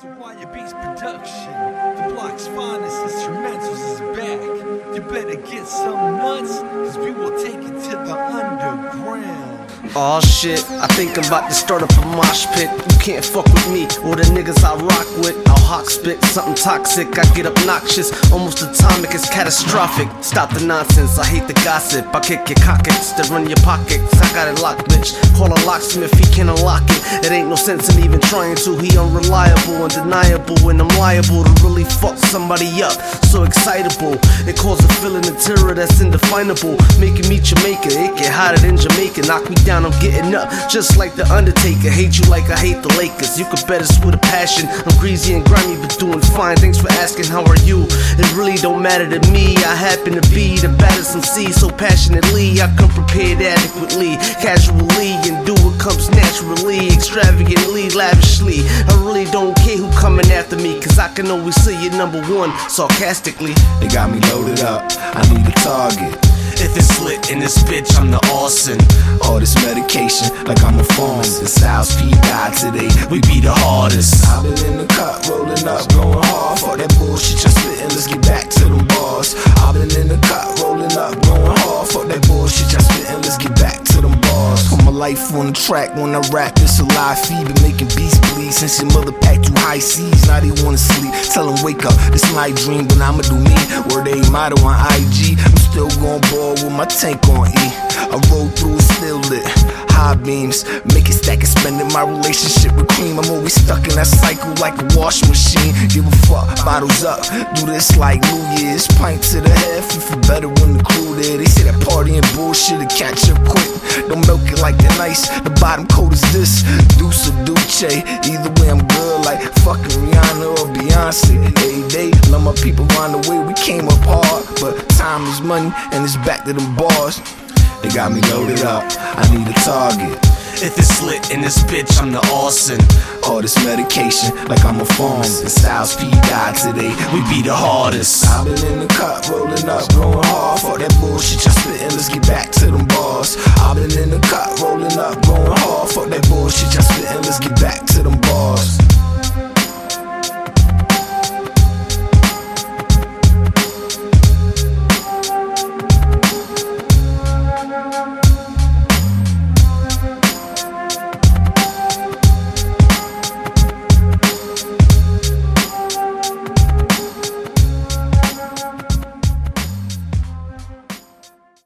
This is Wire Beats production. The block's finest instrumentals is back. You better get some nuts, cause we will take it to the underground. Aw shit, I think I'm about to start up a mosh pit. You can't fuck with me or the niggas I rock with. I'll hawk spit something toxic. I get obnoxious, almost atomic, it's catastrophic. Stop the nonsense, I hate the gossip. I kick your cockets to run your pockets. I got it locked, bitch. Call a locksmith, if he can't unlock it. It ain't no sense in even trying to. He unreliable, undeniable, and I'm liable to really fuck somebody up. So excitable, it causes a feeling of terror that's indefinable. Making me Jamaica, it get hotter than Jamaica. Knock me down, I'm getting up, just like the Undertaker. Hate you like I hate the Lakers. You could bet it's with a passion. I'm greasy and grimy, but doing fine. Thanks for asking, how are you? It really don't matter to me. I happen to be the baddest MC, so passionately. I come prepared adequately, casually, and do what comes naturally, extravagantly, lavishly. I after me, cause I can always see you number one, sarcastically. They got me loaded up, I need a target. If it's lit in this bitch, I'm the Austin. All this medication, like I'm a. The Styles P died today, We be the hardest. I've been in the cut, life on the track when I rap, it's a live feed. Been making beats bleed since your mother packed you high seas. Now they wanna sleep. Tell them wake up, this my dream, but I'ma do me. Word they motto on IG. I'm still going ball with my tank on E. I roll through, still lit. High beams, make it stack and spend it. My relationship with cream, I'm always stuck in that cycle like a wash machine. Give a fuck, bottles up. Do this like New Year's. Pint to the head, feel better when the crew there. They say that partying bullshit to catch up quick. Don't milk it like the nice. The bottom coat is this. Deuce or Duce. Either way, I'm good like fucking Rihanna or Beyonce. Every day, love my people around the way. We came up hard, but time is money and it's back to them bars. They got me loaded up, I need a target. If it's lit in this bitch, I'm the Austin. All this medication, like I'm a pharmacist. Styles P died today, we be the hardest. I've been in the cut, rolling up, going hard. Fuck that bullshit y'all spittin', let's get back to them bars. I've been in the cut, rolling up, going hard. Fuck that bullshit y'all spittin', let's get back to them bars.